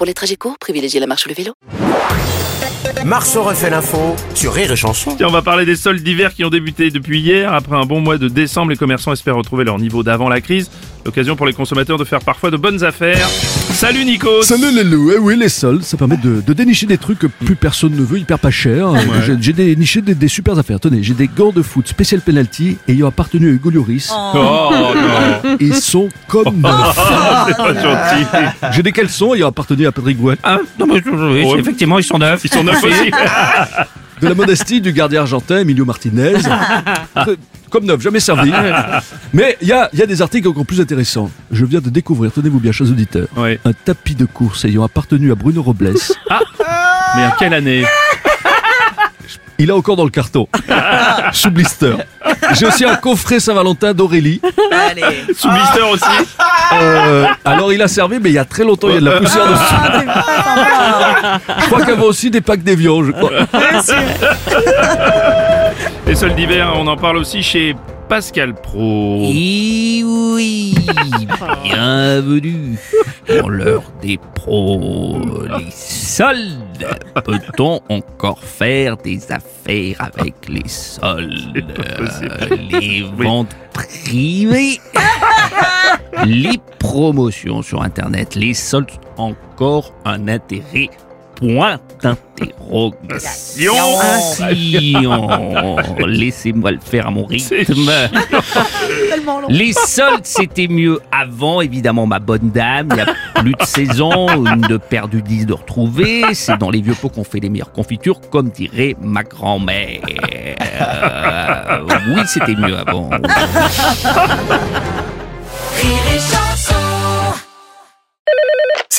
Pour les trajets courts, privilégiez la marche ou le vélo. Marceau refait l'info sur Rire et Chanson. Tiens, on va parler des soldes d'hiver qui ont débuté depuis hier. Après un bon mois de décembre, les commerçants espèrent retrouver leur niveau d'avant la crise. L'occasion pour les consommateurs de faire parfois de bonnes affaires. Salut Nico Salut les loups, eh oui les soldes, ça permet de, de dénicher des trucs que plus personne ne veut, hyper pas cher. J'ai- J'ai déniché des, des super affaires. Tenez, j'ai des gants de foot spécial penalty ayant appartenu à Hugo Lloris. Oh non Ils sont comme neufs. C'est pas gentil J'ai des caleçons ayant appartenu à Patrick Gouet. Ah, non, mais, oui, Ouais. effectivement, ils sont neufs. Ils sont neufs aussi De la modestie du gardien argentin Emilio Martinez. Très- Comme neuf, jamais servi. Mais il y a, y a des articles encore plus intéressants. Je viens de découvrir, tenez-vous bien, chers auditeurs, un tapis de course ayant appartenu à Bruno Robles. Mais à quelle année? Il est encore dans le carton. Sous blister. J'ai aussi un coffret Saint-Valentin d'Aurélie. Sous blister aussi Euh, alors il a servi, mais il y a très longtemps, il y a de la poussière dessus. Je crois qu'il y avait aussi des packs d'évian, je crois. Les soldes d'hiver, on en parle aussi chez Pascal Pro. Et oui, bienvenue dans l'heure des pros. Les soldes. Peut-on encore faire des affaires avec les soldes? Les ventes privées Les promotions sur Internet. Les soldes, encore un intérêt Point d'interrogation. Laissez-moi le faire à mon rythme. Les soldes, c'était mieux avant, évidemment, ma bonne dame. Il n'y a plus de saison, une de perdue, dix de retrouvée. C'est dans les vieux pots qu'on fait les meilleures confitures, comme dirait ma grand-mère. Euh, oui, c'était mieux avant.